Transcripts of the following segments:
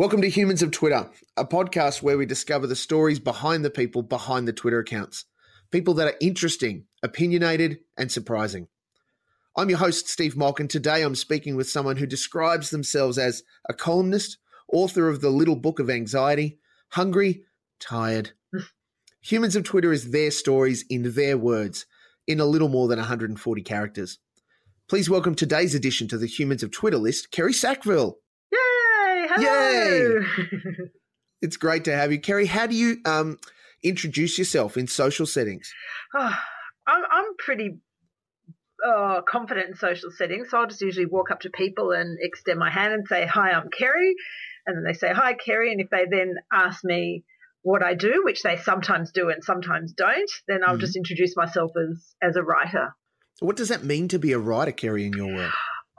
Welcome to Humans of Twitter, a podcast where we discover the stories behind the people behind the Twitter accounts. People that are interesting, opinionated, and surprising. I'm your host, Steve Mock, and today I'm speaking with someone who describes themselves as a columnist, author of the Little Book of Anxiety, hungry, tired. Humans of Twitter is their stories in their words, in a little more than 140 characters. Please welcome today's addition to the Humans of Twitter list, Kerry Sackville. Hello. Yay! It's great to have you, Kerry. How do you um, introduce yourself in social settings? Oh, I'm, I'm pretty uh, confident in social settings, so I'll just usually walk up to people and extend my hand and say, "Hi, I'm Kerry," and then they say, "Hi, Kerry," and if they then ask me what I do, which they sometimes do and sometimes don't, then I'll Mhm. just introduce myself as as a writer. What does that mean to be a writer, Kerry, in your world?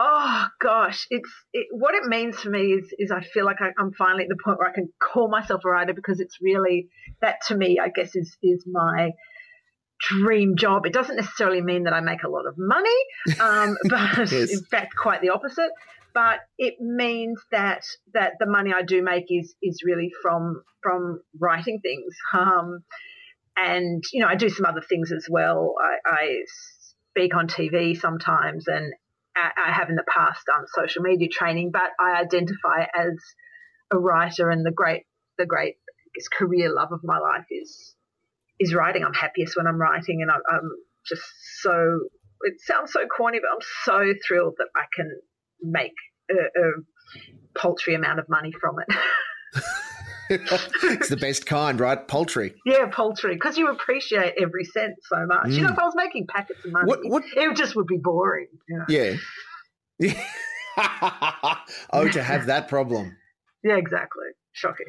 Oh gosh, it's it, what it means for me is is I feel like I, I'm finally at the point where I can call myself a writer because it's really that to me I guess is is my dream job. It doesn't necessarily mean that I make a lot of money, um, but Yes. in fact quite the opposite. But it means that that the money I do make is is really from from writing things. Um, and you know I do some other things as well. I, I speak on TV sometimes and I have in the past done social media training, but I identify as a writer, and the great, the great career love of my life is is writing. I'm happiest when I'm writing, and I'm, I'm just so. It sounds so corny, but I'm so thrilled that I can make a, a paltry amount of money from it. it's the best kind, right? Poultry. yeah, poultry, because you appreciate every cent so much. You know, Mm. if I was making packets of money, What- what- it just would be boring. You know? Yeah. oh, to have that problem. yeah, exactly. Shocking.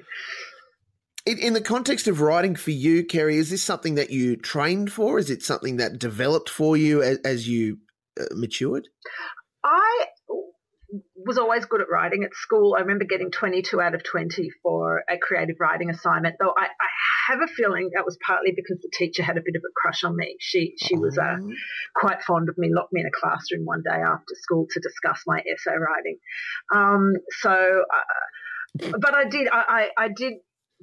In, in the context of writing for you, Kerry, is this something that you trained for? Is it something that developed for you as, as you uh, matured? I was always good at writing at school. I remember getting 22 out of 20 for a creative writing assignment, though I, I have a feeling that was partly because the teacher had a bit of a crush on me. She she was uh, Oh. quite fond of me, locked me in a classroom one day after school to discuss my essay writing. Um, so, uh, but I did, I, I, I did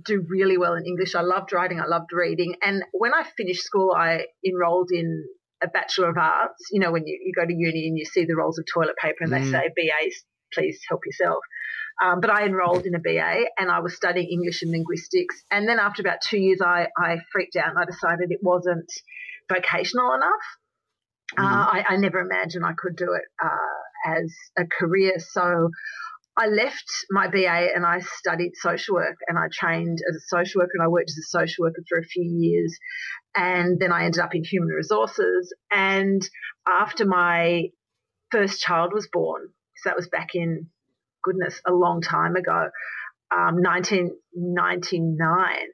do really well in English. I loved writing, I loved reading. And when I finished school, I enrolled in a Bachelor of Arts. You know, when you, you go to uni and you see the rolls of toilet paper and they Mm. say, BAs, please help yourself. Um, but I enrolled in a BA and I was studying English and linguistics. And then after about two years, I, I freaked out and I decided it wasn't vocational enough. Uh, I, I never imagined I could do it uh, as a career. So I left my BA and I studied social work and I trained as a social worker and I worked as a social worker for a few years. And then I ended up in human resources. And after my first child was born, so that was back in, goodness, a long time ago, um, 1999,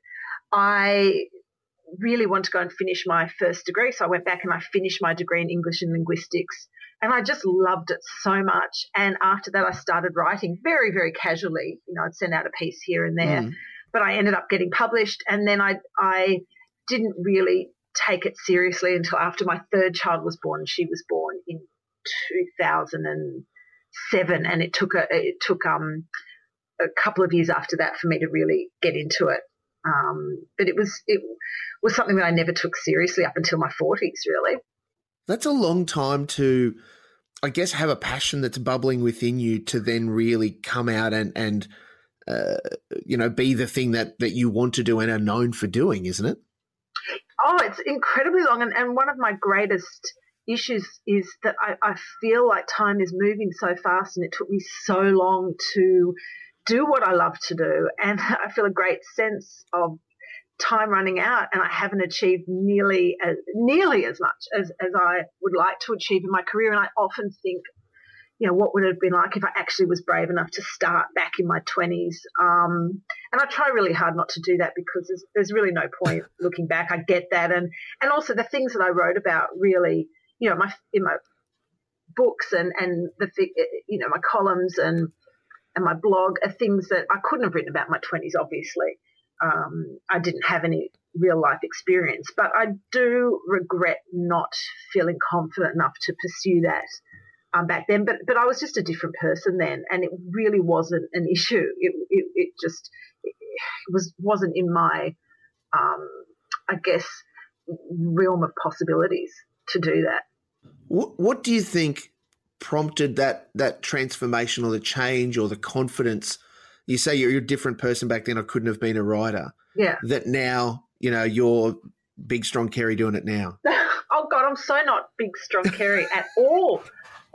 I really wanted to go and finish my first degree. So I went back and I finished my degree in English and linguistics. And I just loved it so much. And after that, I started writing very, very casually. You know, I'd send out a piece here and there, Mm. but I ended up getting published. And then I, I didn't really take it seriously until after my third child was born. She was born in 2000 and it took a, it took um a couple of years after that for me to really get into it. Um, but it was it was something that I never took seriously up until my 40s, really. That's a long time to, I guess, have a passion that's bubbling within you to then really come out and and uh, you know be the thing that that you want to do and are known for doing, isn't it? Oh, it's incredibly long. And, and one of my greatest issues is that I, I feel like time is moving so fast and it took me so long to do what I love to do. And I feel a great sense of time running out and I haven't achieved nearly as, nearly as much as, as I would like to achieve in my career. And I often think, you know, what would it have been like if I actually was brave enough to start back in my 20s? Um, and I try really hard not to do that because there's, there's really no point looking back. I get that. And, and also the things that I wrote about really, you know, my, in my books and, and the, you know, my columns and, and my blog are things that I couldn't have written about my 20s, obviously. Um, I didn't have any real life experience, but I do regret not feeling confident enough to pursue that um, back then. But but I was just a different person then, and it really wasn't an issue. It it, it just it was wasn't in my um, I guess realm of possibilities to do that. What what do you think prompted that that transformation or the change or the confidence? You say you're, you're a different person back then. I couldn't have been a writer. Yeah. That now you know you're big strong Kerry doing it now. oh God, I'm so not big strong Kerry at all.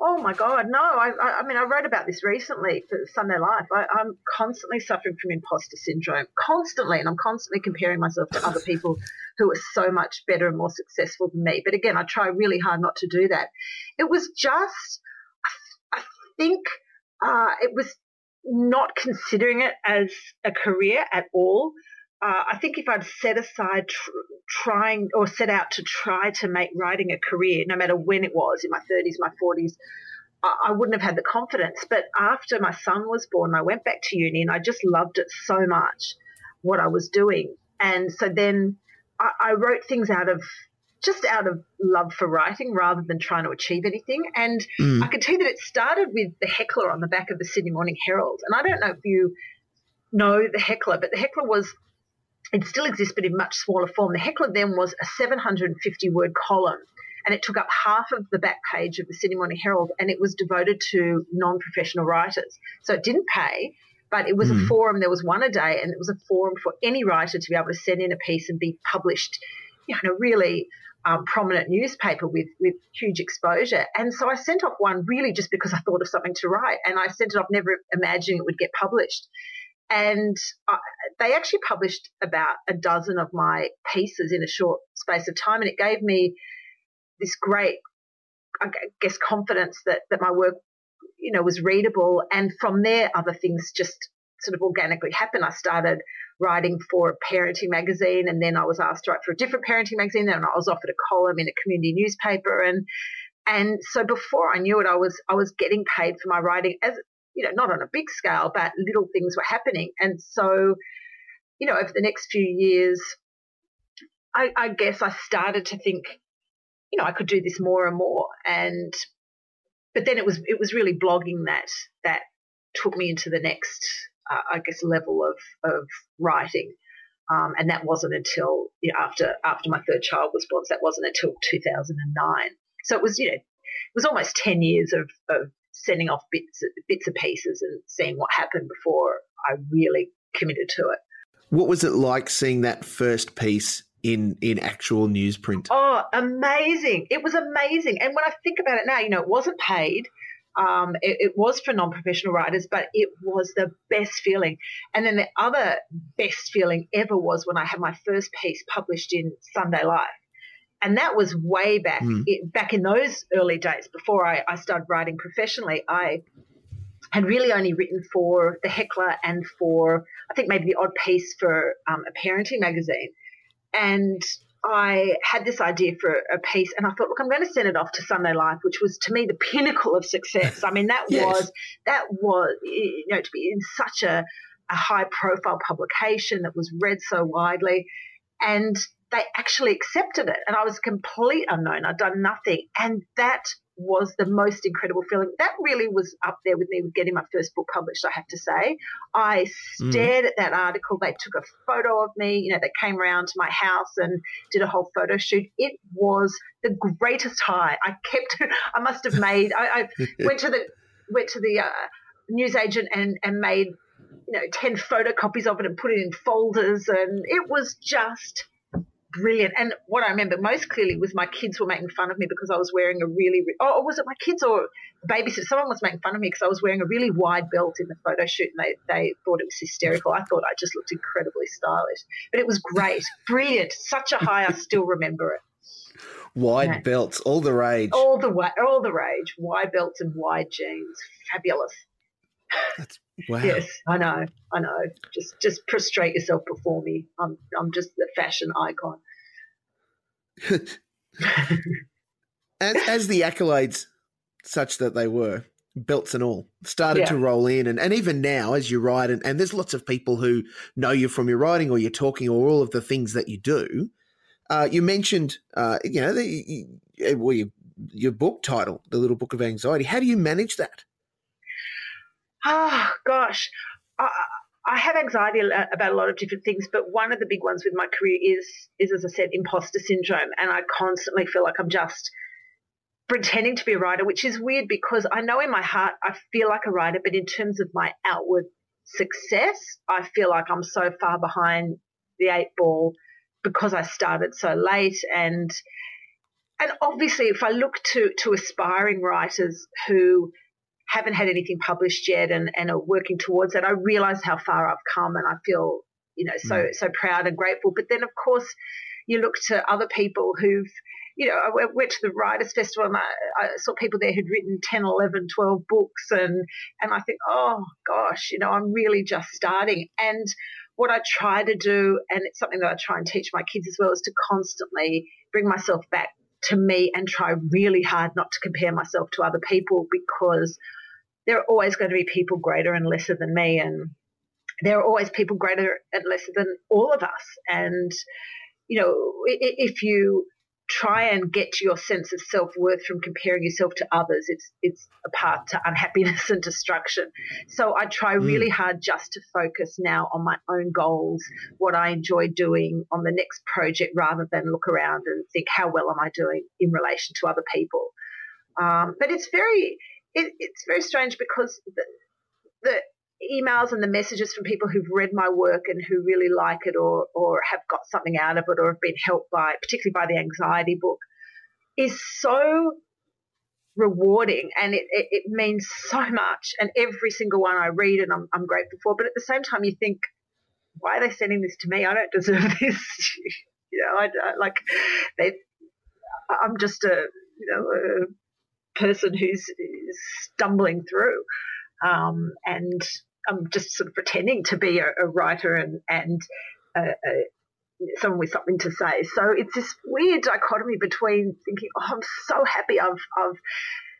Oh my God, no! I, I, mean, I wrote about this recently for Sunday Life. I, am constantly suffering from imposter syndrome, constantly, and I'm constantly comparing myself to other people who are so much better and more successful than me. But again, I try really hard not to do that. It was just, I, think, uh, it was not considering it as a career at all uh, I think if I'd set aside tr- trying or set out to try to make writing a career, no matter when it was, in my 30s, my 40s, I, I wouldn't have had the confidence. But after my son was born, I went back to uni and I just loved it so much, what I was doing. And so then I, I wrote things out of just out of love for writing rather than trying to achieve anything. And mm. I tell you that it started with the heckler on the back of the Sydney Morning Herald. And I don't know if you know the heckler, but the heckler was it still exists, but in much smaller form. The Heckler then was a 750 word column, and it took up half of the back page of the Sydney Morning Herald, and it was devoted to non professional writers. So it didn't pay, but it was mm. a hmm. forum. There was one a day, and it was a forum for any writer to be able to send in a piece and be published, you know, really um, prominent newspaper with with huge exposure. And so I sent off one really just because I thought of something to write, and I sent it off never imagining it would get published. And I, they actually published about a dozen of my pieces in a short space of time. And it gave me this great, I guess, confidence that, that my work, you know, was readable. And from there, other things just sort of organically happened. I started writing for a parenting magazine and then I was asked to write for a different parenting magazine and I was offered a column in a community newspaper and and so before I knew it I was I was getting paid for my writing as you know, not on a big scale, but little things were happening. And so, you know, over the next few years, I, I guess I started to think, you know, I could do this more and more. And, but then it was, it was really blogging that, that took me into the next, uh, I guess, level of, of writing. Um, and that wasn't until you know, after after my third child was born. So that wasn't until 2009. So it was you know it was almost 10 years of, of sending off bits bits and pieces and seeing what happened before I really committed to it. What was it like seeing that first piece in in actual newsprint? Oh, amazing! It was amazing. And when I think about it now, you know, it wasn't paid. Um, it, it, was for non-professional writers, but it was the best feeling. And then the other best feeling ever was when I had my first piece published in Sunday Life and that was way back mm. it, back in those early days before I, I, started writing professionally i had really only written for the heckler and for i think maybe the odd piece for um, a parenting magazine and i had this idea for a piece and i thought look i'm going to send it off to sunday life which was to me the pinnacle of success i mean that yes. was that was you know to be in such a, a high profile publication that was read so widely and they actually accepted it. And I was complete unknown. I'd done nothing. And that was the most incredible feeling. That really was up there with me with getting my first book published, I have to say. I stared mm. at that article. They took a photo of me. You know, they came around to my house and did a whole photo shoot. It was the greatest high. I kept, I must have made, I, I went to the, went to the uh, newsagent and, and made, you know, 10 photocopies of it and put it in folders. And it was just brilliant. And what I remember most clearly was my kids were making fun of me because I was wearing a really, oh, was it my kids or babysitter? Someone was making fun of me because I was wearing a really wide belt in the photo shoot and they, they thought it was hysterical. I thought I just looked incredibly stylish, but it was great, brilliant, such a high. I still remember it. Wide yeah. belts, all the rage. All the way, all the rage. Wide belts and wide jeans, fabulous. That's wow. Yes, I know, I know. Just just prostrate yourself before me. I'm I'm just the fashion icon. as, as the accolades, such that they were, belts and all, started yeah. to roll in. And, and even now, as you write, and, and there's lots of people who know you from your writing or your talking or all of the things that you do. Uh, you mentioned, uh, you know, the, you, well, you your book title, The Little Book of Anxiety. How do you manage that? Oh, gosh. I, I have anxiety about a lot of different things, but one of the big ones with my career is, is as I said, imposter syndrome. And I constantly feel like I'm just pretending to be a writer, which is weird because I know in my heart I feel like a writer, but in terms of my outward success, I feel like I'm so far behind the eight ball because I started so late and and obviously if I look to to aspiring writers who haven't had anything published yet and, and are working towards that, I realize how far I've come and I feel, you know, so mm. so proud and grateful. But then of course you look to other people who've you know, I went to the Writers Festival and I, I, saw people there who'd written 10, 11, 12 books. And, and I think, oh gosh, you know, I'm really just starting. And what I try to do, and it's something that I try and teach my kids as well, is to constantly bring myself back to me and try really hard not to compare myself to other people because there are always going to be people greater and lesser than me. And there are always people greater and lesser than all of us. And, you know, if you try and get your sense of self worth from comparing yourself to others. It's it's a path to unhappiness and destruction. So I try mm. really hard just to focus now on my own goals, what I enjoy doing on the next project, rather than look around and think how well am I doing in relation to other people. Um, but it's very it, it's very strange because the, the emails and the messages from people who've read my work and who really like it or or have got something out of it or have been helped by particularly by the anxiety book, is so rewarding and it, it, it, means so much. And every single one I read and I'm, I'm grateful for. But at the same time, you think, why are they sending this to me? I don't deserve this. you know, I, I like they. I'm just a you know person who's stumbling through. Um, and I'm just sort of pretending to be a, a writer and and a, a, someone with something to say. So it's this weird dichotomy between thinking, oh, I'm so happy I've I've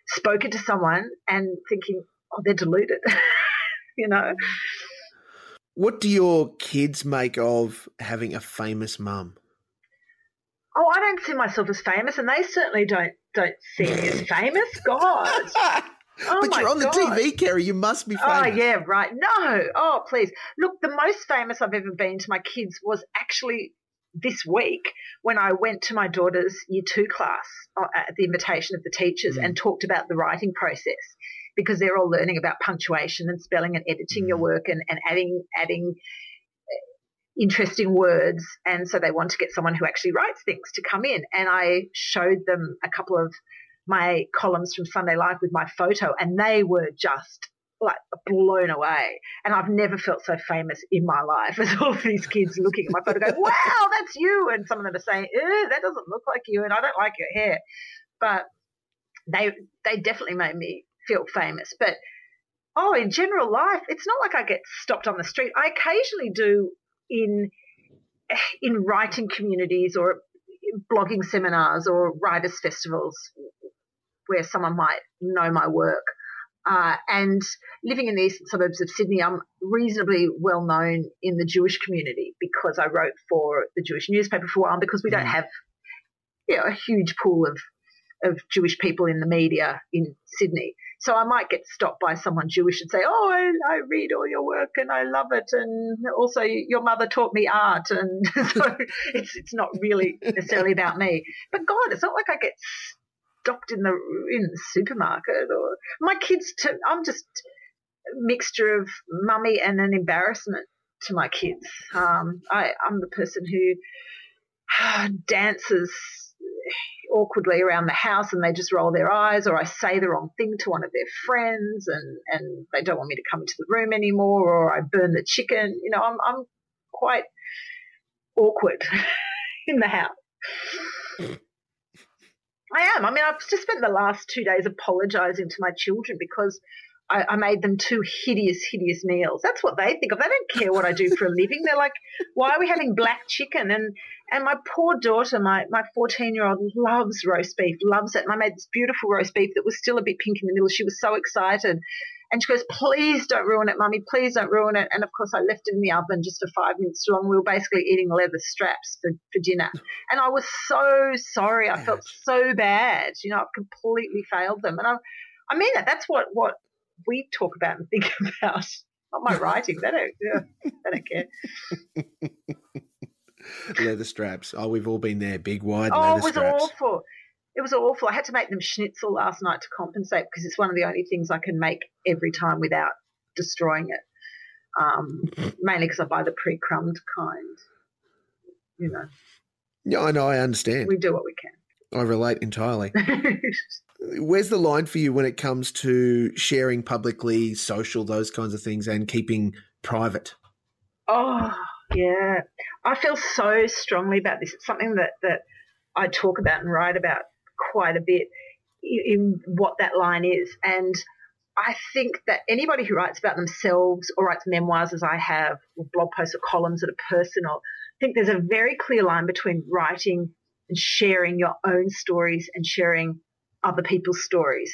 spoken to someone, and thinking, oh, they're deluded, you know. What do your kids make of having a famous mum? Oh, I don't see myself as famous, and they certainly don't don't see me as famous. God. Oh but you're on God. the TV, Kerry. You must be oh, famous. Oh, yeah, right. No. Oh, please. Look, the most famous I've ever been to my kids was actually this week when I went to my daughter's year two class uh, at the invitation of the teachers mm. and talked about the writing process because they're all learning about punctuation and spelling and editing mm. your work and, and adding adding interesting words and so they want to get someone who actually writes things to come in and I showed them a couple of my columns from Sunday Life with my photo, and they were just like blown away. And I've never felt so famous in my life as all of these kids looking at my photo going, wow, that's you. And some of them are saying, eh, that doesn't look like you. And I don't like your hair. But they, they definitely made me feel famous. But oh, in general life, it's not like I get stopped on the street. I occasionally do in, in writing communities or blogging seminars or writers festivals where someone might know my work. Uh, and living in the eastern suburbs of Sydney, I'm reasonably well known in the Jewish community because I wrote for the Jewish newspaper for a while. Because we don't mm. have, you know, a huge pool of of Jewish people in the media in Sydney. So I might get stopped by someone Jewish and say, "Oh, I, I read all your work and I love it, and also your mother taught me art." And so it's it's not really necessarily about me. But God, it's not like I get stocked in the in the supermarket or my kids. I'm just a mixture of mummy and an embarrassment to my kids. Um, I, I'm the person who dances awkwardly around the house and they just roll their eyes or I say the wrong thing to one of their friends and, and they don't want me to come into the room anymore or I burn the chicken. You know, I'm, I'm quite awkward in the house. I am. I mean, I've just spent the last two days apologizing to my children because I, I, made them two hideous, hideous meals. That's what they think of. They don't care what I do for a living. They're like, why are we having black chicken? And and my poor daughter, my my 14 year old, loves roast beef, loves it. And I made this beautiful roast beef that was still a bit pink in the middle. She was so excited. And she goes, please don't ruin it, mummy. Please don't ruin it. And of course, I left it in the oven just for five minutes long. We were basically eating leather straps for, for dinner. And I was so sorry. I felt so bad. You know, I completely failed them. And I, I mean that. That's what, what we talk about and think about. Not my writing. They don't, yeah, they don't care. leather straps. Oh, we've all been there. Big, wide oh, leather it was straps. awful it was awful. I had to make them schnitzel last night to compensate because it's one of the only things I can make every time without destroying it. Um, mainly because I buy the pre-crumbed kind. You know. Yeah, I know. I understand. We do what we can. I relate entirely. Where's the line for you when it comes to sharing publicly, social, those kinds of things, and keeping private? Oh, yeah. I feel so strongly about this. It's something that, that I talk about and write about quite a bit in what that line is. And I think that anybody who writes about themselves or writes memoirs as I have, or blog posts or columns that are personal, I think there's a very clear line between writing and sharing your own stories and sharing other people's stories.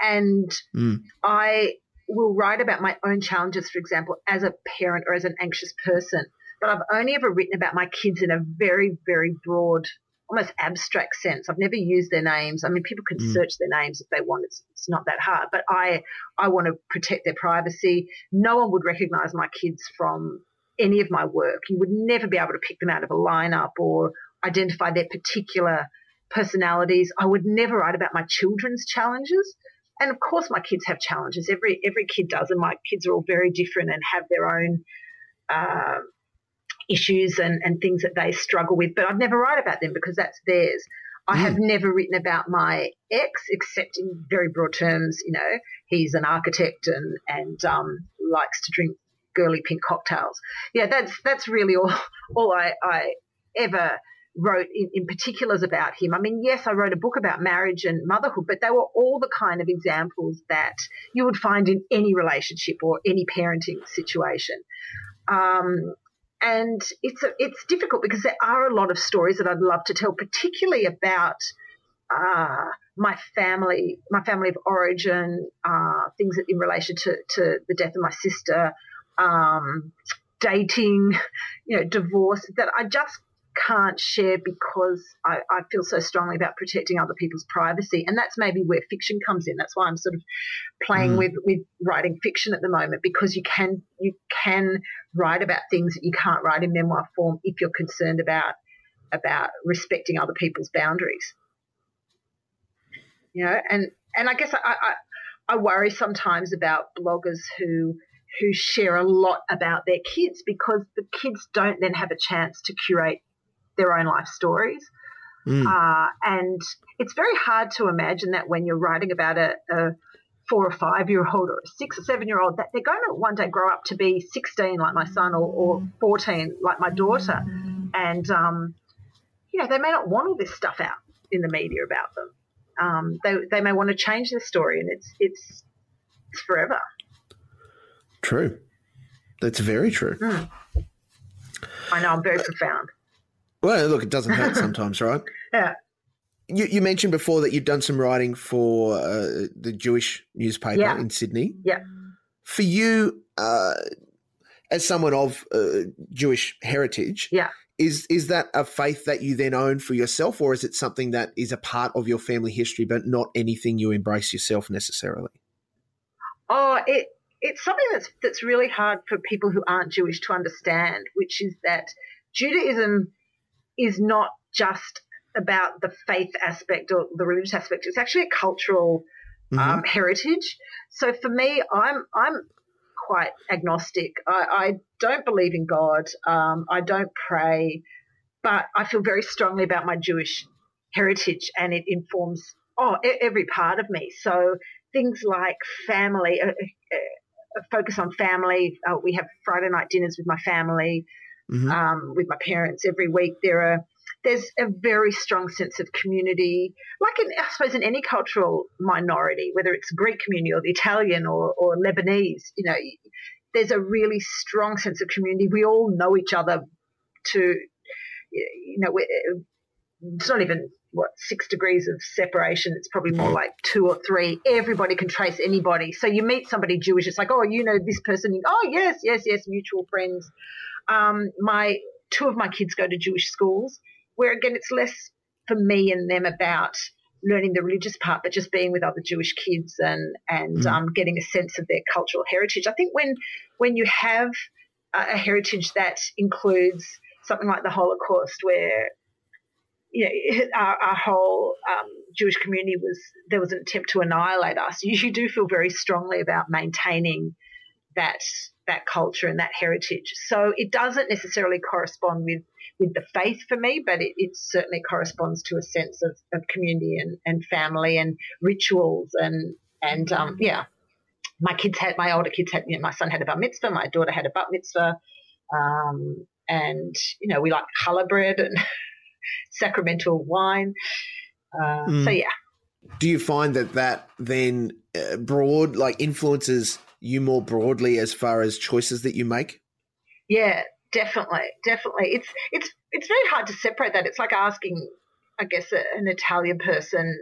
And mm. I will write about my own challenges, for example, as a parent or as an anxious person. But I've only ever written about my kids in a very, very broad almost abstract sense. I've never used their names. I mean, people can mm. search their names if they want. It's, it's not that hard. But I, I want to protect their privacy. No one would recognize my kids from any of my work. You would never be able to pick them out of a lineup or identify their particular personalities. I would never write about my children's challenges. And of course, my kids have challenges. Every every kid does, and my kids are all very different and have their own uh, issues and, and things that they struggle with, but I'd never write about them because that's theirs. I mm. have never written about my ex, except in very broad terms. You know, he's an architect and and um, likes to drink girly pink cocktails. Yeah, that's that's really all all I, I ever wrote in, in particulars about him. I mean, yes, I wrote a book about marriage and motherhood, but they were all the kind of examples that you would find in any relationship or any parenting situation. Um, and it's a, it's difficult because there are a lot of stories that I'd love to tell, particularly about uh, my family, my family of origin, uh, things in relation to, to the death of my sister, um, dating, you know, divorce that I just can't share because I, I, feel so strongly about protecting other people's privacy. And that's maybe where fiction comes in. That's why I'm sort of playing mm. with, with writing fiction at the moment because you can you can write about things that you can't write in memoir form if you're concerned about about respecting other people's boundaries. You know, and and I guess I, I, I worry sometimes about bloggers who who share a lot about their kids because the kids don't then have a chance to curate their own life stories. Mm. Uh, and it's very hard to imagine that when you're writing about a, a four or five year old or a six or seven year old, that they're going to one day grow up to be 16 like my son or, or 14 like my daughter. And, um, you know, they may not want all this stuff out in the media about them. Um, they, they may want to change their story and it's, it's, it's forever. True. That's very true. Mm. I know, I'm very profound. Well, look, it doesn't hurt sometimes, right? Yeah. You, you, mentioned before that you've done some writing for uh, the Jewish newspaper yeah. in Sydney. Yeah. For you, uh, as someone of uh, Jewish heritage, yeah. is is that a faith that you then own for yourself, or is it something that is a part of your family history, but not anything you embrace yourself necessarily? Oh, it it's something that's that's really hard for people who aren't Jewish to understand, which is that Judaism is not just about the faith aspect or the religious aspect. It's actually a cultural mm-hmm. um, heritage. So for me, I'm I'm quite agnostic. I, I don't believe in God. Um, I don't pray, but I feel very strongly about my Jewish heritage, and it informs oh every part of me. So things like family, a, a focus on family. Uh, we have Friday night dinners with my family mm-hmm. um, with my parents every week. There are there's a very strong sense of community, like in, I suppose in any cultural minority, whether it's Greek community or the Italian or, or Lebanese, you know, there's a really strong sense of community. We all know each other to, you know, it's not even what six degrees of separation. It's probably more like two or three. Everybody can trace anybody. So you meet somebody Jewish, it's like, oh, you know this person. Oh, yes, yes, yes, mutual friends. Um, my two of my kids go to Jewish schools, where again it's less for me and them about learning the religious part, but just being with other Jewish kids and and mm. um, getting a sense of their cultural heritage. I think when when you have a, a heritage that includes something like the Holocaust, where you know, our, our whole um, Jewish community was there was an attempt to annihilate us. You, you do feel very strongly about maintaining that that culture and that heritage. So it doesn't necessarily correspond with with the faith for me, but it, it certainly corresponds to a sense of, of community and, and family and rituals and and um, yeah. My kids had my older kids had you know, my son had a bar mitzvah, my daughter had a bat mitzvah, um, and you know we like challah bread and sacramental wine. Uh, mm. So yeah. Do you find that that then uh, broad like influences you more broadly as far as choices that you make? Yeah, definitely, definitely. It's it's it's very hard to separate that. It's like asking, I guess, a, an Italian person,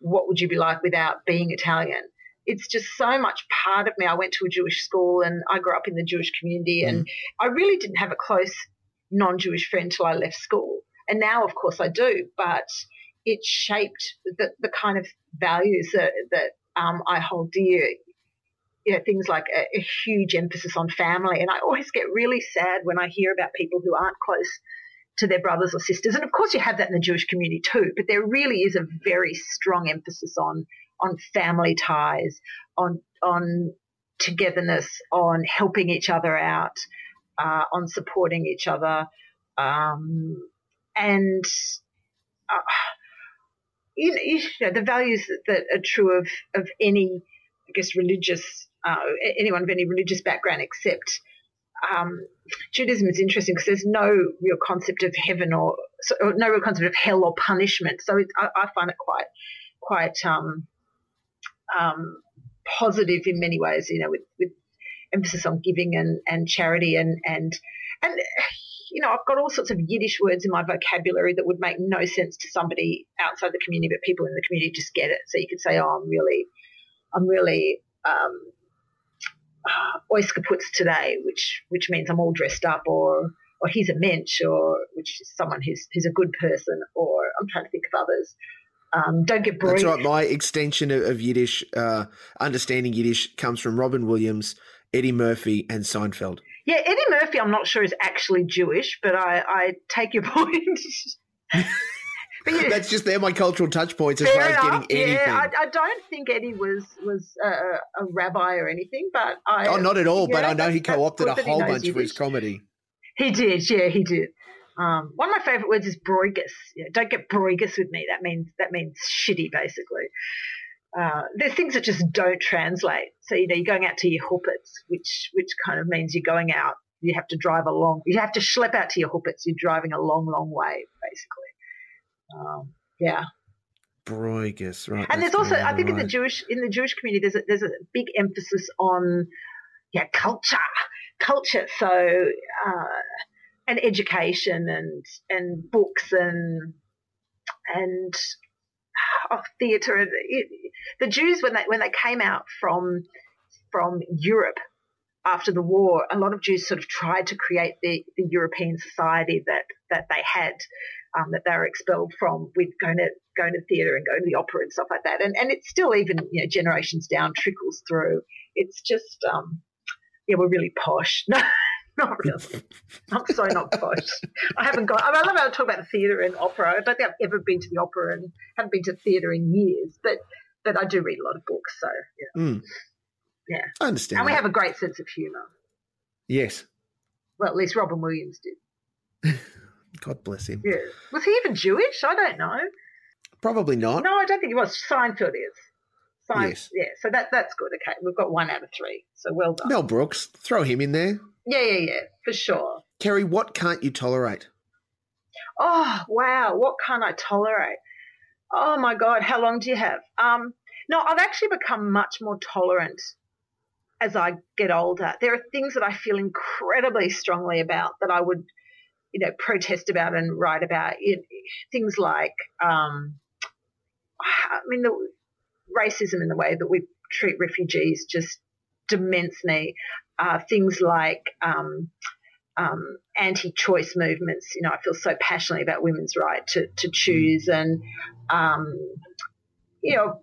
what would you be like without being Italian? It's just so much part of me. I went to a Jewish school and I grew up in the Jewish community, mm. and I really didn't have a close non-Jewish friend till I left school. And now, of course, I do, but it shaped the, the kind of values that, that um, I hold dear. You know, things like a, a, huge emphasis on family. And I always get really sad when I hear about people who aren't close to their brothers or sisters. And of course, you have that in the Jewish community too, but there really is a very strong emphasis on on family ties, on on togetherness, on helping each other out, uh, on supporting each other. Um, and uh, you, know, you know, the values that are true of, of any, I guess, religious, uh, anyone of any religious background except um, Judaism is interesting because there's no real concept of heaven or, or, no real concept of hell or punishment. So it, I, I, find it quite, quite um, um, positive in many ways. You know, with, with emphasis on giving and, and charity and and and you know, I've got all sorts of Yiddish words in my vocabulary that would make no sense to somebody outside the community, but people in the community just get it. So you could say, oh, I'm really, I'm really um, uh, Oiskaputz today, which which means I'm all dressed up, or or he's a mensch, or which is someone who's who's a good person, or I'm trying to think of others. Um, don't get bored. That's right. My extension of, of Yiddish, uh, understanding Yiddish, comes from Robin Williams, Eddie Murphy, and Seinfeld. Yeah, Eddie Murphy, I'm not sure is actually Jewish, but I, I take your point. yeah, That's just they're my cultural touch points as far as getting anything. Yeah, I, I, don't think Eddie was was a, a, rabbi or anything, but I. Oh, not at all. Yeah, but I know he co-opted a whole bunch for his comedy. He did, yeah, he did. Um, one of my favorite words is broigus. Yeah, don't get broigus with me. That means that means shitty, basically. Uh, there's things that just don't translate. So you know, you're going out to your huppets, which which kind of means you're going out. You have to drive a long. You have to schlep out to your huppets. You're driving a long, long way, basically. Um, yeah. Broigus, right? And there's also, I think, right. in the Jewish in the Jewish community, there's a, there's a big emphasis on yeah culture, culture. So uh, and education and and books and and oh, theatre. The Jews, when they when they came out from from Europe after the war, a lot of Jews sort of tried to create the, the European society that that they had, um, that they were expelled from, with going to going to theatre and going to the opera and stuff like that. And and it's still even you know generations down trickles through. It's just um, yeah, we're really posh. No, not really. I'm so not posh. I haven't got. I, mean, I love how I talk about the theatre and opera. I don't think I've ever been to the opera and haven't been to theatre in years. But but I do read a lot of books, so yeah. Mm. Yeah, I understand. And that. we have a great sense of humour. Yes. Well, at least Robin Williams did. God bless him. Yeah. Was he even Jewish? I don't know. Probably not. No, I don't think he was. Seinfeld is. Sein- yes. Yeah. So that that's good. Okay, we've got one out of three. So well done. Mel Brooks, throw him in there. Yeah, yeah, yeah, for sure. Kerry, what can't you tolerate? Oh, wow. What can't I tolerate? Oh my God, how long do you have? Um, no, I've actually become much more tolerant as I get older. There are things that I feel incredibly strongly about that I would you know, protest about and write about it, things like, um, I mean, the racism in the way that we treat refugees just dements me. Uh, things like um, um, anti-choice movements. You know, I feel so passionately about women's right to, to choose, and um, you know,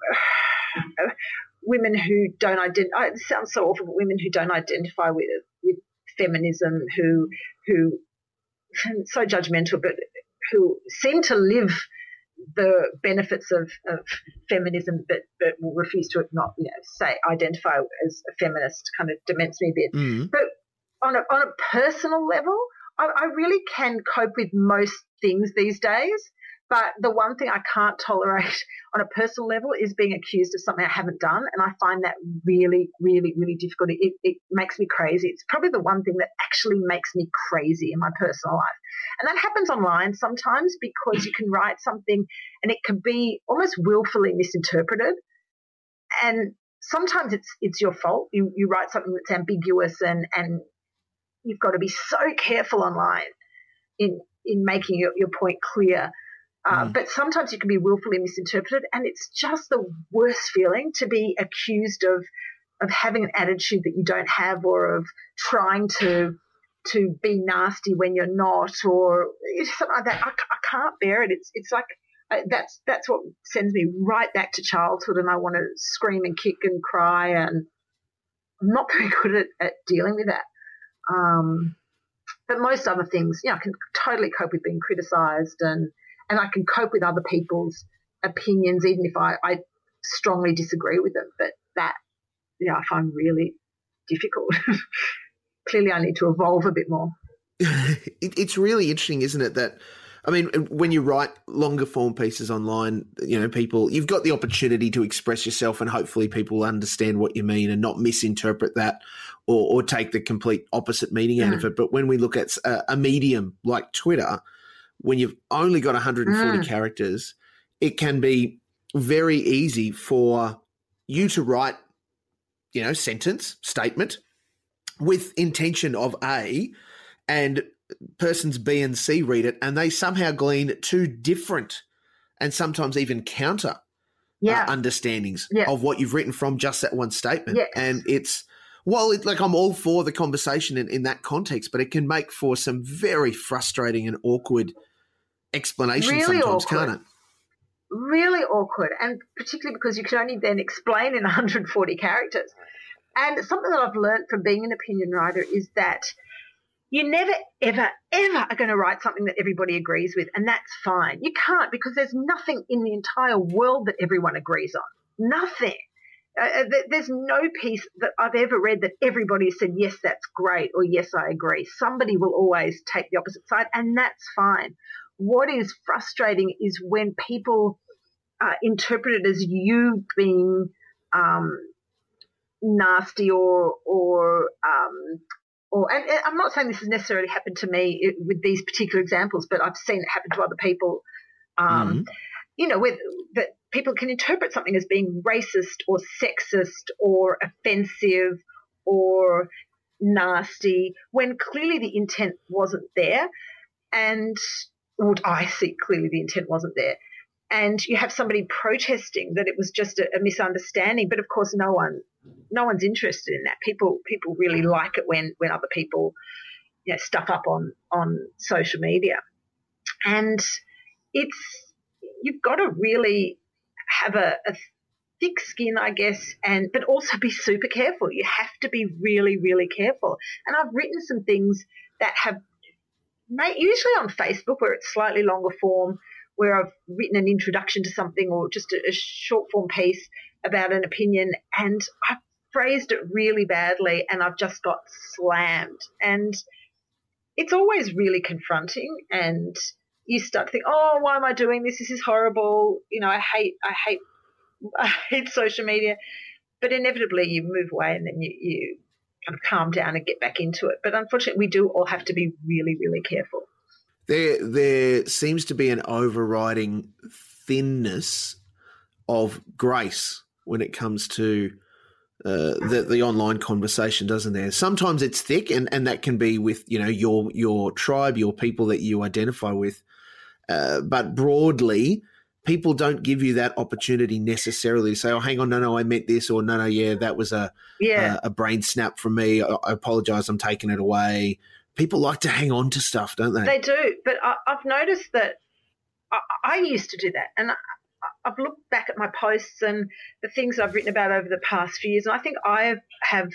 women who don't identify. It sounds so awful, but women who don't identify with with feminism, who who so judgmental, but who seem to live the benefits of, of feminism, but, but will refuse to not you know say identify as a feminist, kind of dements me a bit. Mm. But on a on a personal level, I, I really can cope with most things these days. But the one thing I can't tolerate on a personal level is being accused of something I haven't done. And I find that really, really, really difficult. It, it makes me crazy. It's probably the one thing that actually makes me crazy in my personal life. And that happens online sometimes because you can write something and it can be almost willfully misinterpreted. And sometimes it's it's your fault. You you write something that's ambiguous and and you've got to be so careful online in in making your, your point clear. Uh, mm. But sometimes you can be willfully misinterpreted, and it's just the worst feeling to be accused of of having an attitude that you don't have, or of trying to to be nasty when you're not, or something like that. I, I can't bear it. It's it's like uh, that's that's what sends me right back to childhood, and I want to scream and kick and cry, and I'm not very good at, at dealing with that. Um, but most other things, you know, I can totally cope with being criticised, and and I can cope with other people's opinions, even if I, I strongly disagree with them. But that, yeah, I find really difficult. Clearly, I need to evolve a bit more. it's really interesting, isn't it? That I mean, when you write longer form pieces online, you know, people, you've got the opportunity to express yourself and hopefully people understand what you mean and not misinterpret that or, or take the complete opposite meaning out of it. But when we look at a, a, medium like Twitter, when you've only got 140 mm. characters, it can be very easy for you to write, you know, sentence, statement with intention of A and persons B and C read it and they somehow glean two different and sometimes even counter uh, yeah. uh, understandings yeah. of what you've written from just that one statement. Yes. And it's, well, it, like I'm all for the conversation in, in that context, but it can make for some very frustrating and awkward explanations really sometimes, awkward. can't it? Really awkward. And particularly because you can only then explain in 140 characters. And something that I've learned from being an opinion writer is that – you never, ever, ever are going to write something that everybody agrees with, and that's fine. You can't because there's nothing in the entire world that everyone agrees on. Nothing. Uh, uh there's no piece that I've ever read that everybody said, yes, that's great, or yes, I agree. Somebody will always take the opposite side, and that's fine. What is frustrating is when people uh, interpret it as you being um, nasty or or um, or and, and, I'm not saying this has necessarily happened to me with these particular examples, but I've seen it happen to other people. Um, mm-hmm. You know, with that people can interpret something as being racist or sexist or offensive or nasty when clearly the intent wasn't there, and what I see clearly the intent wasn't there. And you have somebody protesting that it was just a, a misunderstanding, but of course, no one no one's interested in that. People people really like it when when other people you know, stuff up on on social media, and it's you've got to really have a, a thick skin, I guess, and but also be super careful. You have to be really really careful. And I've written some things that have usually on Facebook where it's slightly longer form where I've written an introduction to something or just a, a short form piece about an opinion and I've phrased it really badly and I've just got slammed. And it's always really confronting and you start to think, oh, why am I doing this? This is horrible. You know, I hate, I hate, I hate social media. But inevitably you move away and then you, you kind of calm down and get back into it. But unfortunately, we do all have to be really, really careful. There, there seems to be an overriding thinness of grace when it comes to uh, the the online conversation, doesn't there? Sometimes it's thick, and, and that can be with you know your your tribe, your people that you identify with. Uh, but broadly, people don't give you that opportunity necessarily to say, "Oh, hang on, no, no, I meant this," or "No, no, yeah, that was a yeah. a, a brain snap from me. I, I apologize, I'm taking it away." People like to hang on to stuff, don't they? They do, but I, I've noticed that I, I used to do that, and I, I've looked back at my posts and the things that I've written about over the past few years, and I think I have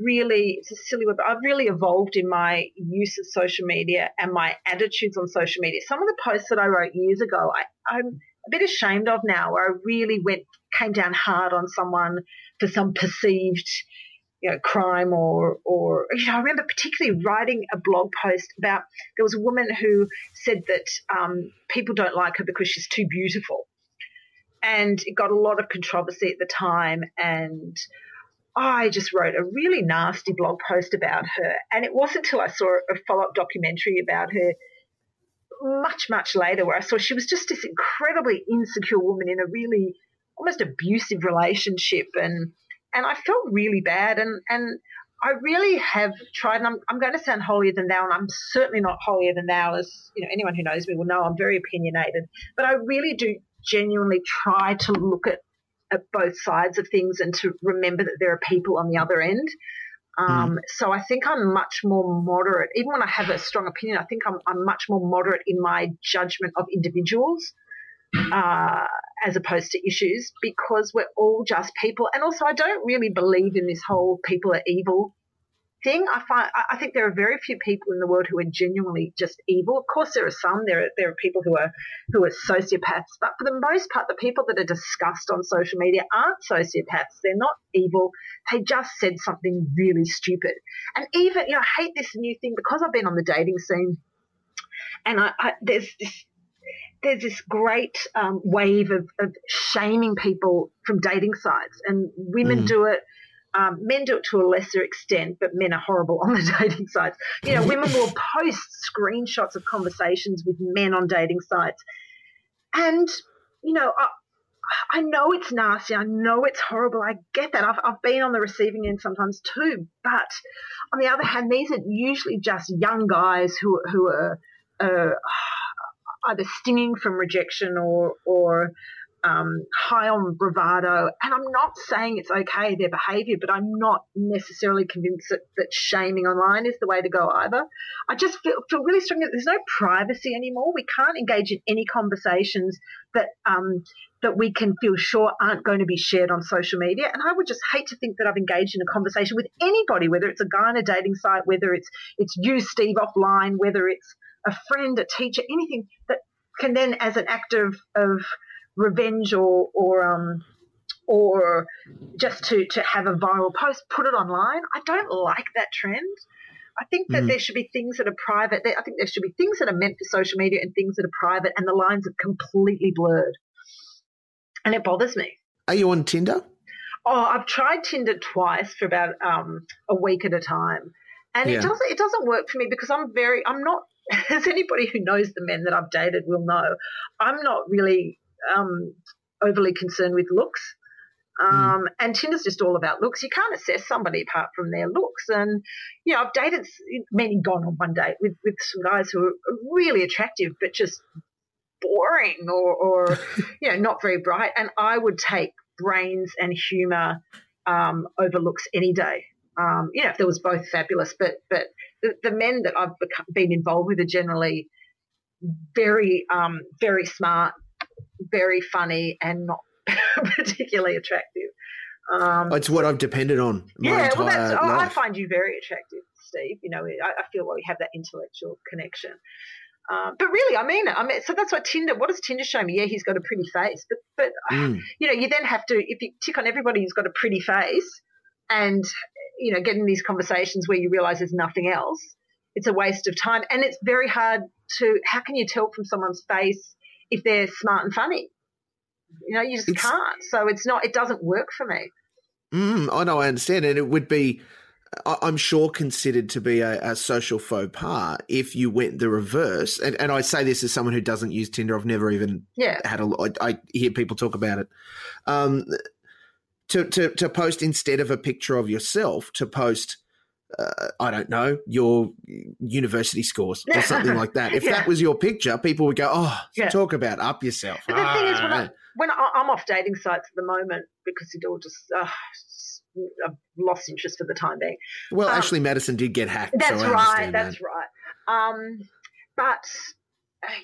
really, it's a silly word, but I've really evolved in my use of social media and my attitudes on social media. Some of the posts that I wrote years ago, I, I'm a bit ashamed of now, where I really went, came down hard on someone for some perceived, you know, crime or, or, you know, I remember particularly writing a blog post about, there was a woman who said that um, people don't like her because she's too beautiful and it got a lot of controversy at the time. And I just wrote a really nasty blog post about her. And it wasn't until I saw a follow up documentary about her much, much later where I saw she was just this incredibly insecure woman in a really almost abusive relationship. And, and I felt really bad. And, and I really have tried, and I'm, I'm going to sound holier than thou, and I'm certainly not holier than thou, as you know, anyone who knows me will know I'm very opinionated. But I really do genuinely try to look at, at both sides of things and to remember that there are people on the other end. Um, mm. So I think I'm much more moderate. Even when I have a strong opinion, I think I'm, I'm much more moderate in my judgment of individuals uh, as opposed to issues because we're all just people. And also, I don't really believe in this whole people are evil thing. I find I think there are very few people in the world who are genuinely just evil. Of course, there are some. There are there are people who are who are sociopaths, but for the most part, the people that are discussed on social media aren't sociopaths. They're not evil. They just said something really stupid. And even you know, I hate this new thing because I've been on the dating scene, and I, I there's this there's this great um, wave of, of, shaming people from dating sites, and women mm. do it um, men do it to a lesser extent, but men are horrible on the dating sites. You know, women will post screenshots of conversations with men on dating sites. And, you know, I, I know it's nasty. I know it's horrible. I get that. I've, I've been on the receiving end sometimes too. But on the other hand, these are usually just young guys who, who are uh, either stinging from rejection or, or um, high on bravado. And I'm not saying it's okay, their behavior, but I'm not necessarily convinced that, that shaming online is the way to go either. I just feel, feel really strongly that there's no privacy anymore. We can't engage in any conversations that, um, that we can feel sure aren't going to be shared on social media. And I would just hate to think that I've engaged in a conversation with anybody, whether it's a guy on a dating site, whether it's, it's you, Steve, offline, whether it's a friend, a teacher, anything that can then, as an act of, of revenge or or um or just to to have a viral post, put it online. I don't like that trend. I think that mm. there should be things that are private. I think there should be things that are meant for social media and things that are private, and the lines are completely blurred. And it bothers me. Are you on Tinder? Oh, I've tried Tinder twice for about um, a week at a time, and yeah. it doesn't it doesn't work for me because I'm very I'm not as anybody who knows the men that I've dated will know, I'm not really um, overly concerned with looks. Hmm. Um, mm. And Tinder's just all about looks. You can't assess somebody apart from their looks. And, you know, I've dated many gone on one date with, with some guys who are really attractive, but just boring or, or you know, not very bright. And I would take brains and humour um, over looks any day. Um, you know, if there was both fabulous, but but the, the men that I've become, been involved with are generally very um, very smart, very funny and not particularly attractive. Um, it's what I've depended on. yeah, well, that's, oh, I find you very attractive, Steve. You know, I, I feel well, we have that intellectual connection. Um, but really, I mean. I mean, so that's what Tinder. What does Tinder show me? Yeah, he's got a pretty face, but but mm. you know, you then have to if you tick on everybody who's got a pretty face, and you know, getting these conversations where you realize there's nothing else. It's a waste of time, and it's very hard to. How can you tell from someone's face if they're smart and funny. You know, you just it's, can't. So it's not. It doesn't work for me. Mm, I know. I understand, and it would be. I'm sure considered to be a, a, social faux pas if you went the reverse. And, and I say this as someone who doesn't use Tinder. I've never even yeah. had a. I, I hear people talk about it. Um, to, to, to post instead of a picture of yourself, to post, uh, I don't know, your university scores or something like that. If Yeah. that was your picture, people would go, oh, Yeah. talk about up yourself. But the thing is, when, Ah. I, when I, I'm off dating sites at the moment because it all just, uh, I've lost interest for the time being. well, um, Ashley Madison did get hacked. That's so right. That's that. right. Um, but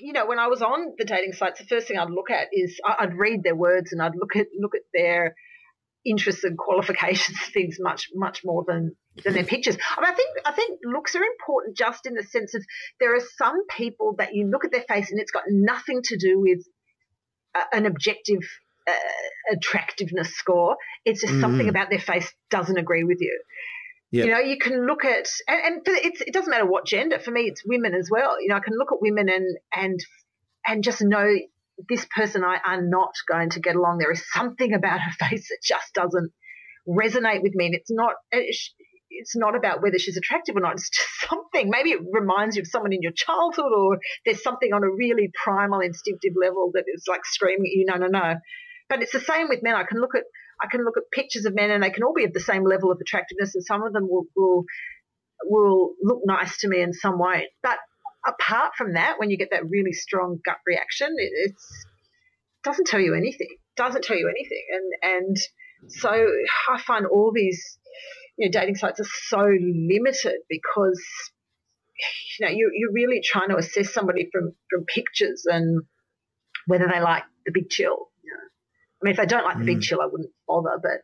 you know, when I was on the dating sites, the first thing I'd look at is I'd read their words and I'd look at look at their interests and qualifications, things much much more than than their pictures. I, mean, I think I think looks are important just in the sense of there are some people that you look at their face and it's got nothing to do with uh, an objective. Uh, attractiveness score. It's just something Mhm. about their face doesn't agree with you. Yep. You know, you can look at, and, and for, it's, it doesn't matter what gender. For me, it's women as well. You know, I can look at women and and and just know this person I are not going to get along. There is something about her face that just doesn't resonate with me. And it's not eh, it's, it's not about whether she's attractive or not. It's just something. Maybe it reminds you of someone in your childhood, or there's something on a really primal, instinctive level that is like screaming at you, no, no, no. But it's the same with men. I can look at I can look at pictures of men and they can all be of the same level of attractiveness and some of them will will, will look nice to me in some won't. But apart from that, when you get that really strong gut reaction, it it's, doesn't tell you anything. Doesn't tell you anything. And and so I find all these you know, dating sites are so limited because you know you you're really trying to assess somebody from from pictures and whether they like the big chill. You know? I mean, if they don't like the big Mm. chill, I wouldn't bother. But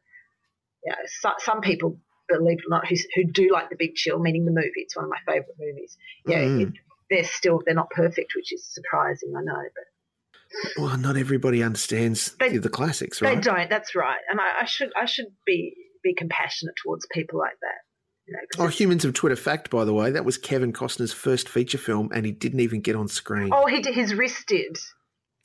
you know, so, some people, believe it or not, who, who do like the big chill, meaning the movie. It's one of my favourite movies. Yeah, Mm. They're still they're not perfect, which is surprising. I know, but Well, not everybody understands They- the classics, right? they don't. That's right. And I, I should I should be be compassionate towards people like that. You know, Oh, Humans of Twitter fact, by the way, that was Kevin Costner's first feature film, and he didn't even get on screen. oh, he did, his wrist did.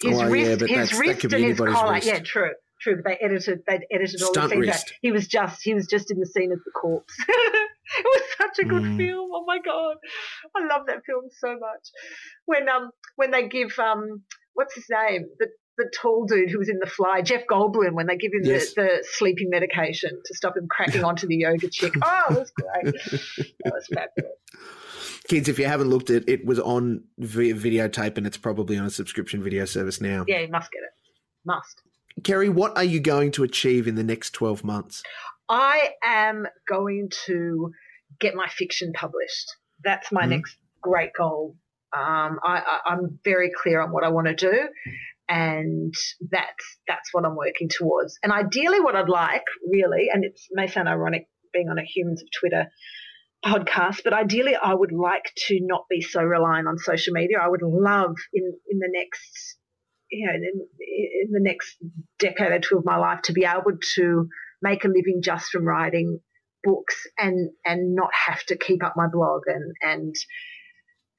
His Oh, yeah, wrist, but his wrist could be and his collar. wrist. Yeah, true, true. But they edited, they edited all Stunt the scenes. out. He was just, he was just in the scene as the corpse. it was such a good Mm. film. Oh my god, I love that film so much. When um, when they give um, what's his name, the the tall dude who was in The Fly, Jeff Goldblum, when they give him Yes. the, the sleeping medication to stop him cracking onto the yoga chick. Oh, it was great. that was fabulous. Kids, if you haven't looked at it, it was on vi- videotape, and it's probably on a subscription video service now. Yeah, you must get it. Must. Kerry, what are you going to achieve in the next 12 months? I am going to get my fiction published. That's my Mhm. next great goal. Um, I, I, I'm very clear on what I want to do, and that's that's what I'm working towards. And ideally, what I'd like, really, and it may sound ironic being on a Humans of Twitter podcast, but ideally, I would like to not be so reliant on social media. I would love in in the next, you know, in, in the next decade or two of my life to be able to make a living just from writing books and and not have to keep up my blog and and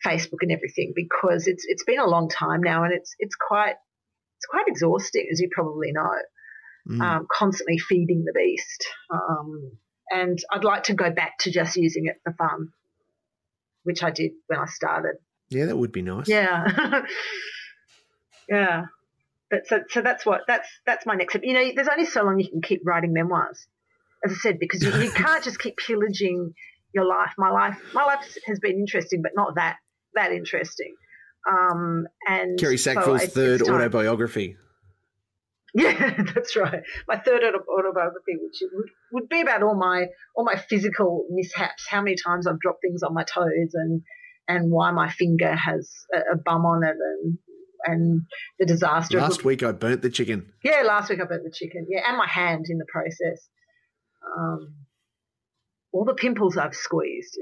Facebook and everything because it's it's been a long time now and it's it's quite it's quite exhausting as you probably know Mm. um, constantly feeding the beast um, and I'd like to go back to just using it for fun which I did when I started yeah, that would be nice. yeah. yeah. But so so that's what that's that's my next step. You know, there's only so long you can keep writing memoirs. As I said, because you, you can't just keep pillaging your life. My life my life has been interesting, but not that that interesting. Um and Kerry so Sackville's it's- third autobiography. Yeah, that's right. My third autobiography, which would, would be about all my all my physical mishaps, how many times I've dropped things on my toes, and and why my finger has a, a bum on it, and and the disaster. Last week I burnt the chicken. yeah, last week I burnt the chicken. Yeah, and my hand in the process. Um, all the pimples I've squeezed.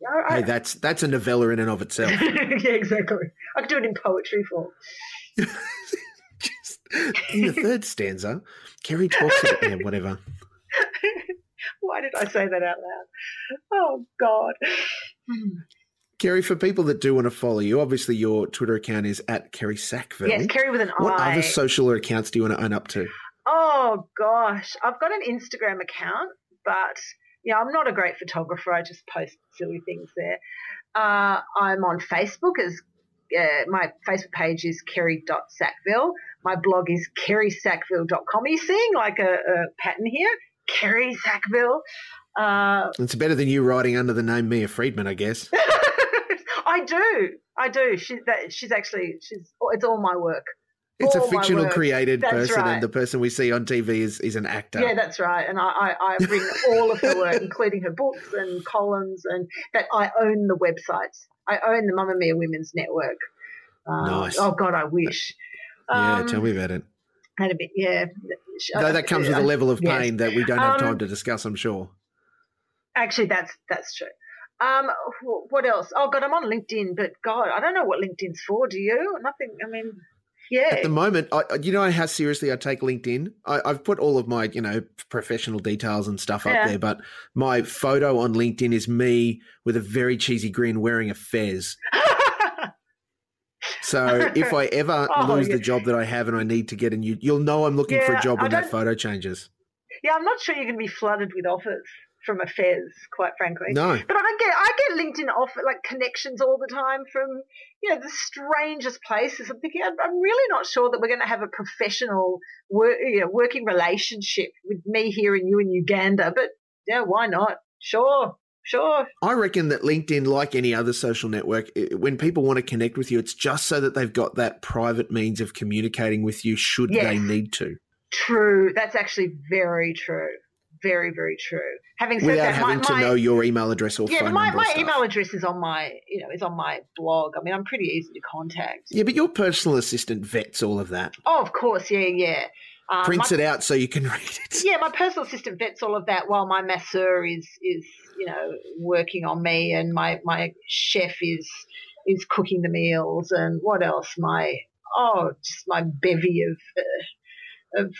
Yeah, I- Hey, that's that's a novella in and of itself. yeah, exactly. I could do it in poetry form. Just in the third stanza, Kerry talks about yeah, whatever. Why did I say that out loud? Oh God. Kerry, for people that do want to follow you, obviously your Twitter account is at Kerry Sackville. Yes, Kerry with an what I. What other social accounts do you want to own up to? oh gosh, I've got an Instagram account, but yeah, I'm not a great photographer. I just post silly things there. Uh, I'm on Facebook as uh, my Facebook page is kerry.sackville, my blog is kerrysackville.com. Are you seeing like a, a pattern here? Kerry Sackville. Uh, it's better than you writing under the name Mia Freedman, I guess. I do. I do. She, that, she's actually, she's, it's all my work. It's all a fictional created that's person, right. and the person we see on TV is, is an actor. Yeah, that's right. And I, I, I bring all of her work, including her books and columns, and that I own the websites. I own the Mamamia Women's Network. Um, Nice. Oh God, I wish. yeah, Um, tell me about it. Had a bit, yeah. Though that comes with a level of yes. pain that we don't have Um, time to discuss, I'm sure. Actually, that's that's true. Um, what else? Oh God, I'm on LinkedIn, but God, I don't know what LinkedIn's for. Do you? Nothing. I mean, yeah. At the moment, I, you know how seriously I take LinkedIn. I, I've put all of my, you know, professional details and stuff up Yeah. there, but my photo on LinkedIn is me with a very cheesy grin wearing a fez. So if I ever Oh, lose yeah. the job that I have and I need to get a new, you'll know I'm looking for a job when that photo changes. yeah, I'm not sure you're going to be flooded with offers from a Fez, quite frankly. No, But I get I get LinkedIn offer like connections all the time from you know the strangest places. I'm thinking I'm, really not sure that we're going to have a professional work, you know, working relationship with me here and you in Uganda. But yeah, why not? Sure, sure. I reckon that LinkedIn, like any other social network, when people want to connect with you, it's just so that they've got that private means of communicating with you should Yes. they need to, True. That's actually very true. Very very true. Having said without that, having my, to my, know your email address or yeah, phone my, my email address is on my you know is on my blog. I mean, I'm pretty easy to contact. Yeah, but your personal assistant vets all of that, Oh, of course, yeah, yeah. Um, prints my- it out so you can read it. yeah, my personal assistant vets all of that while my masseur is is you know working on me, and my my chef is is cooking the meals, and what else? My oh, just my bevy of uh, of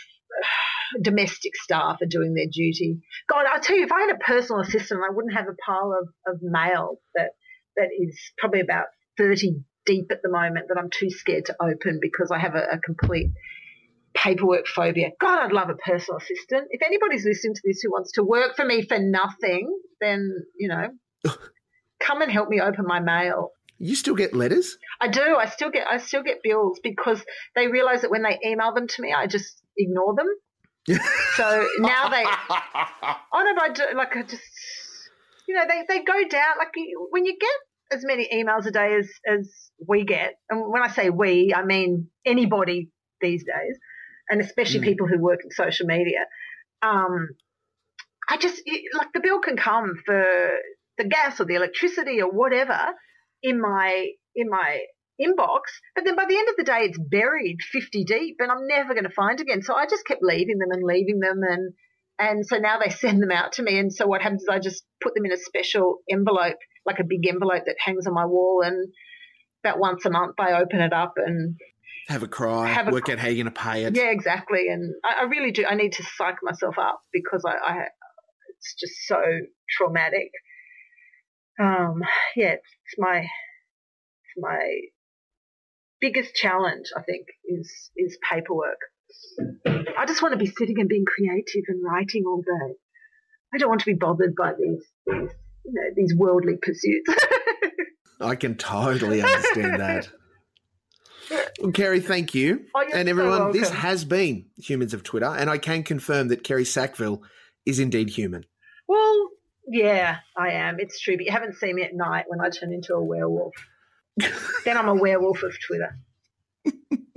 domestic staff are doing their duty. God, I'll tell you, if I had a personal assistant, I wouldn't have a pile of of mail that that is probably about thirty deep at the moment that I'm too scared to open because I have a, a complete paperwork phobia. God, I'd love a personal assistant. If anybody's listening to this who wants to work for me for nothing, then, you know, come and help me open my mail. You still get letters? I do. I still get I still get bills because they realize that when they email them to me, I just ignore them. So now they Oh no, but I do, like I just you know, they, they go down like when you get as many emails a day as, as we get, and when I say we, I mean anybody these days, and especially Mm. people who work in social media. Um, I just it- like the bill can come for the gas or the electricity or whatever in my in my inbox, but then by the end of the day, it's buried fifty deep, and I'm never going to find again. So I just kept leaving them and leaving them, and and so now they send them out to me. And so what happens is I just put them in a special envelope, like a big envelope that hangs on my wall, and about once a month I open it up and Have a cry, Have a work out how you're going to pay it. yeah, exactly. And I, I really do. I need to psych myself up because I, I it's just so traumatic. Um, yeah, it's my it's my biggest challenge. I think is is paperwork. I just want to be sitting and being creative and writing all day. I don't want to be bothered by these these you know these worldly pursuits. I can totally understand that. Well, Kerry, thank you. Oh, and so everyone, this has been Humans of Twitter, and I can confirm that Kerry Sackville is indeed human. Well, yeah, I am. It's true, but you haven't seen me at night when I turn into a werewolf. then I'm a werewolf of Twitter.